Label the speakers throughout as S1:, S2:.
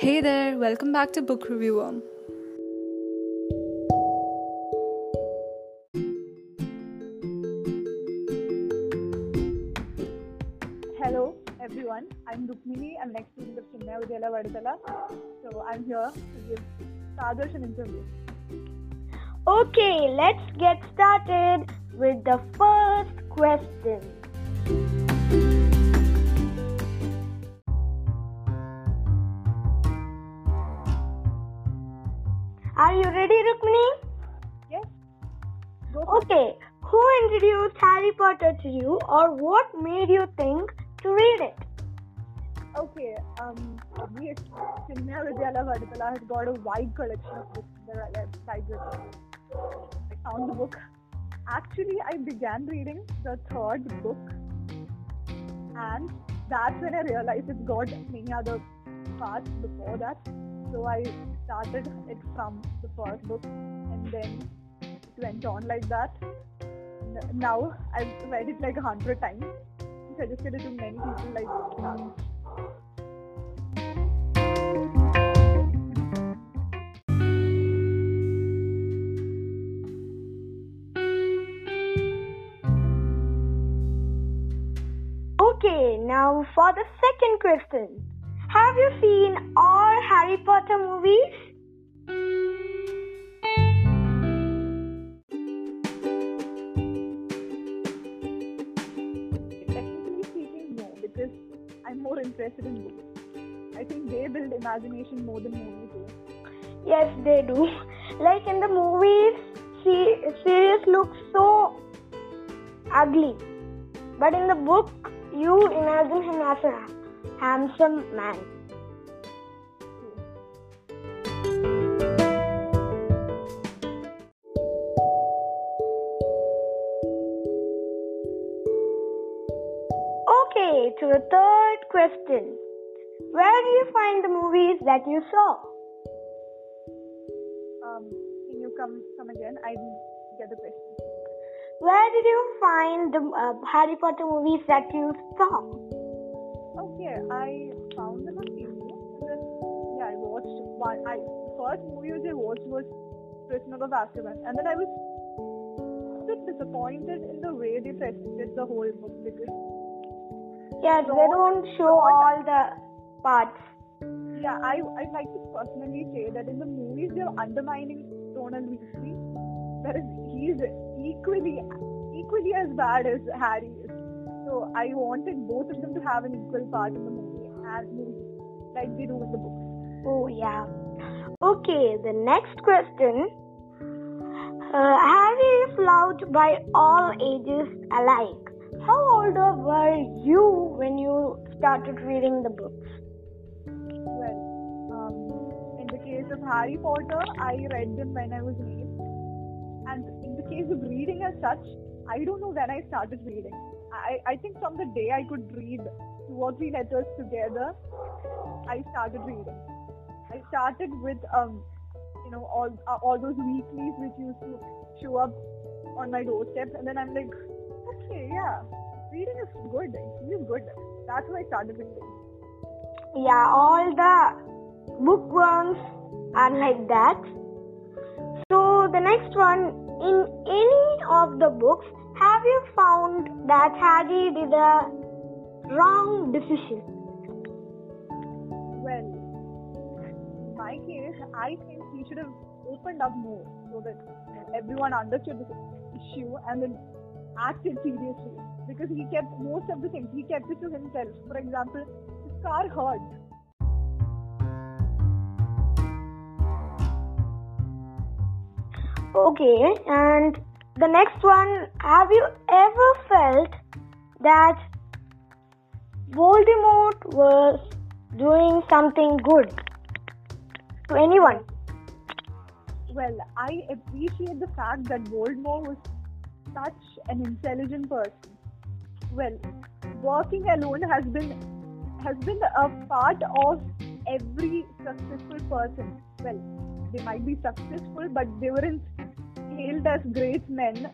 S1: Hey there, welcome back to Book Reviewer.
S2: Hello everyone, I'm Rukmini. I'm next student of Chinmaya Vidyalaya Vaduthala. So I'm here to give Sadarsh an interview.
S3: Okay, let's get started with the first question. Okay, who introduced Harry Potter to you or what made you think to read it?
S2: Okay, um, we at Chinmaya Vaduthala has got a wide collection of books website with I found the book. Actually, I began reading the third book, and that's when I realized it's got many other parts before that. So I started it from the first book, and then it went on like that. Now I've read it like a hundred times. Suggested it to many people like that.
S3: Okay, now for the second question. Have you seen all Harry Potter movies?
S2: I'm more interested in books. I think they build imagination more than movies do.
S3: Yes, they do. Like in the movies, she, Sirius looks so ugly. But in the book, you imagine him as a handsome man. To the third question. Where do you find the movies that you saw?
S2: Um, can you come come again? I didn't get the question.
S3: Where did you find the uh, Harry Potter movies that you saw?
S2: Okay, I found them on then yeah, I watched one. I the first movie which I watched was Prisoner of Azkaban, and then I was a bit disappointed in the way they presented the whole book because
S3: Yes, they don't show all the parts.
S2: yeah, I I like to personally say that in the movies they're undermining Ronald Weasley, whereas he's equally equally as bad as Harry is. So I wanted both of them to have an equal part in the movie and movie, like they do in the books.
S3: Oh, yeah. Okay, the next question. Uh, Harry is loved by all ages alike. How old were you when you started reading the books?
S2: Well, um, in the case of Harry Potter, I read them when I was eight, and in the case of reading as such, I don't know when I started reading. I, I think from the day I could read two or three letters together, I started reading. I started with um, you know, all uh, all those weeklies which used to show up on my doorstep, and then I'm like, okay, yeah, reading is good. It is good. That's why I started reading.
S3: Yeah, all the bookworms are like that. So, the next one in any of the books, have you found that Harry did a wrong decision?
S2: Well, in my case, I think he should have opened up more so that everyone understood the issue and then acted seriously. Because he kept most of the things, he kept it to himself. For example, his car hurt.
S3: Okay, and the next one, have you ever felt that Voldemort was doing something good to anyone?
S2: Well, I appreciate the fact that Voldemort was such an intelligent person. Well, working alone has been has been a part of every successful person. Well, they might be successful, but they weren't hailed as great men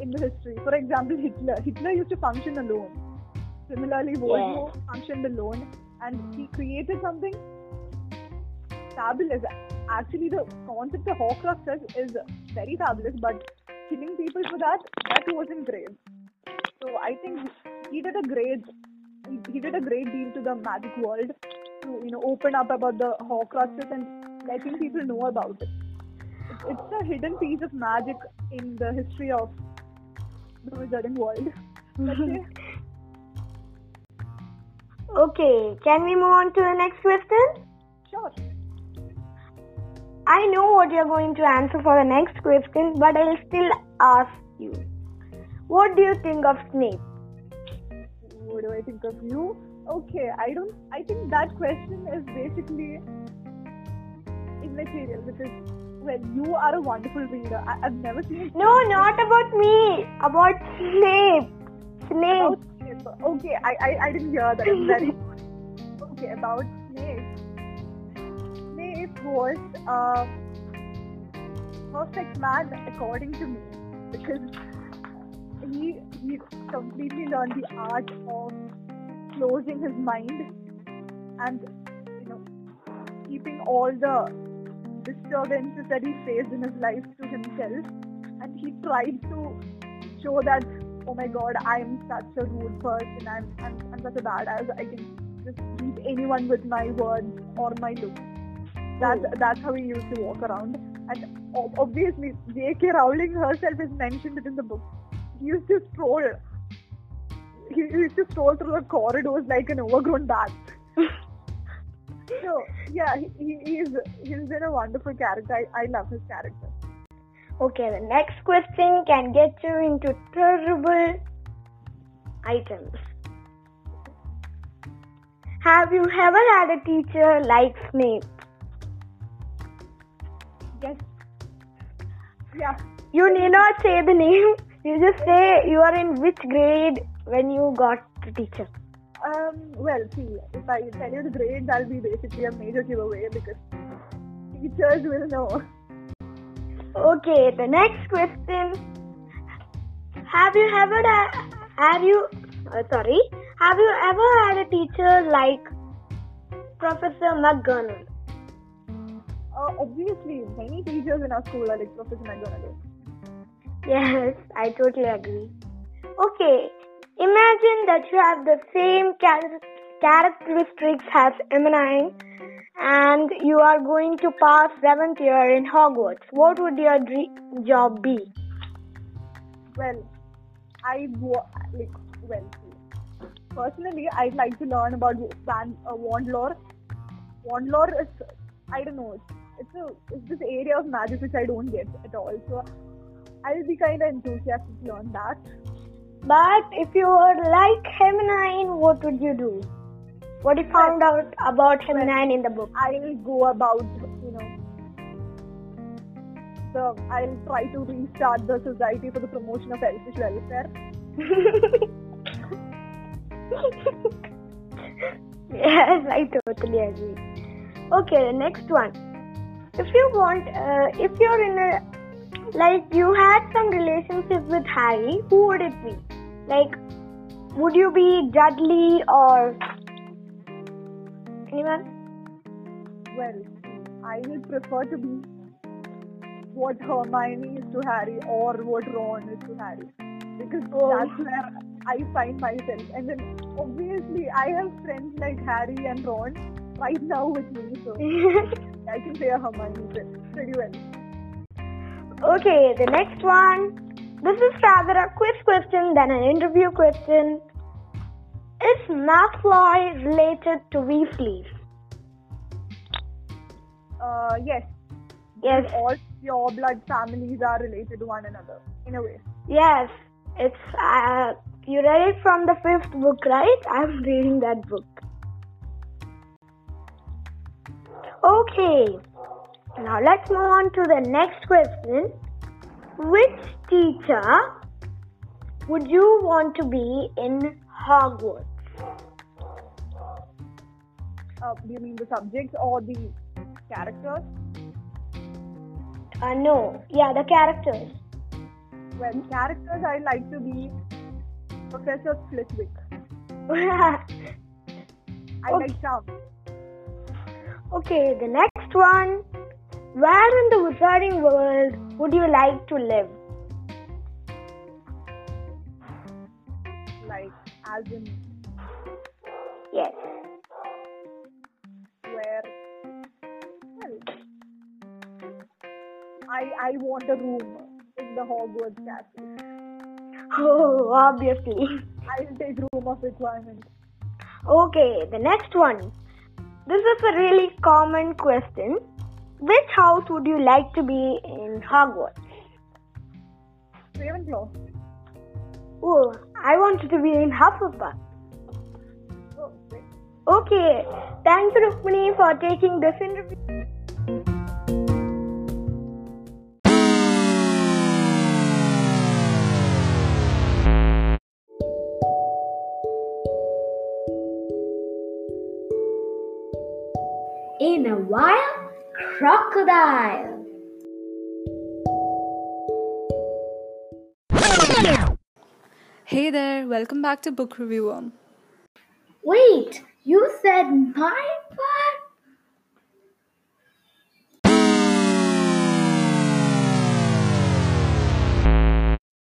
S2: in the history. For example, Hitler. Hitler used to function alone. Similarly, Voldemort functioned alone, and he created something fabulous. Actually, the concept of Horcruxes is very fabulous, but killing people for that, that wasn't great. So I think he did a great, he did a great deal to the magic world to you know open up about the Horcruxes and letting people know about it. It's, it's a hidden piece of magic in the history of the wizarding world.
S3: Okay, can we move on to the next question?
S2: Sure.
S3: I know what you're going to answer for the next question, but I'll still ask you. What do you think of Snape?
S2: What do I think of you? Okay, I don't. I think that question is basically immaterial because, well, you are a wonderful reader. I, I've never seen
S3: No, not about me. About Snape. Snape.
S2: about Snape. Okay, I, I, I didn't hear that. I'm very okay about Snape. Was a um, perfect man according to me. Because he he completely learned the art of closing his mind and you know keeping all the disturbances that he faced in his life to himself. And he tried to show that oh my god i'm such a rude person. I'm i'm, I'm such a badass. I can just beat anyone with my words or my looks that's that's how he used to walk around. And obviously j.k rowling herself is mentioned it in the book. He used to stroll he used to stroll through the corridors like an overgrown bat. So yeah he, he, he's he's been a wonderful character. I, I love his character.
S3: Okay, the next question can get you into terrible items. Have you ever had a teacher like Snape?
S2: Yes yeah
S3: You need not say the name. You just say you are in which grade when you got the teacher.
S2: Um, well, see, if I tell you the grades, that'll be basically a major giveaway because teachers will know.
S3: Okay, the next question. Have you ever have you uh, sorry have you ever had a teacher like Professor McGonagall?
S2: Uh, obviously, many teachers in our school are like Professor McGonagall.
S3: Yes, I totally agree. Okay, imagine that you have the same char- characteristics as Emmeline and you are going to pass seventh year in Hogwarts. What would your dream job be?
S2: Well, I like well, personally, I'd like to learn about wand, uh, wand lore. Wand lore is, I don't know, it's, a it's this area of magic which I don't get at all. So I'll be kind of enthusiastic to learn that.
S3: But if you were like Hermione, what would you do? What you found out about Hermione in the book?
S2: I'll go about, you know, So I'll try to restart the Society for the Promotion of Elfish Welfare.
S3: yes, I totally agree. Okay, the next one. If you want, uh, if you're in a, like, you had some relationship with Harry, who would it be? Like, would you be Dudley or anyone?
S2: Well, I would prefer to be what Hermione is to Harry or what Ron is to Harry. Because
S3: Oh.
S2: that's where I find myself. And then obviously I have friends like Harry and Ron right now with me, so I can say Hermione friend pretty well.
S3: okay, the next one. This is rather a quiz question than an interview question. Is Malfoy related to Weasley?
S2: Uh, yes,
S3: Yes,
S2: all pure blood families are related to one another in a way.
S3: yes. It's uh, you read it from the fifth book, right? I'm reading that book. Okay. Now let's move on to the next question. Which teacher would you want to be in Hogwarts?
S2: Uh, do you mean the subjects or the characters?
S3: Uh, no. Yeah, the characters.
S2: Well, characters I like to be Professor Flitwick. I
S3: Okay.
S2: like Charm.
S3: Okay, the next one. Where in the wizarding world would you like to live?
S2: Like, as in
S3: Yes.
S2: where, well, I, I want a room in the Hogwarts castle.
S3: Oh, obviously.
S2: I'll take room of requirement.
S3: Okay, the next one. This is a really common question. Which house would you like to be in Hogwarts?
S2: Ravenclaw.
S3: Oh, I wanted to be in Hufflepuff.
S2: Oh, wait.
S3: Okay, thanks Rukmini for taking this interview.
S4: In a wild crocodile.
S1: Hey there, welcome back to Book Review On.
S4: Wait, you said mine?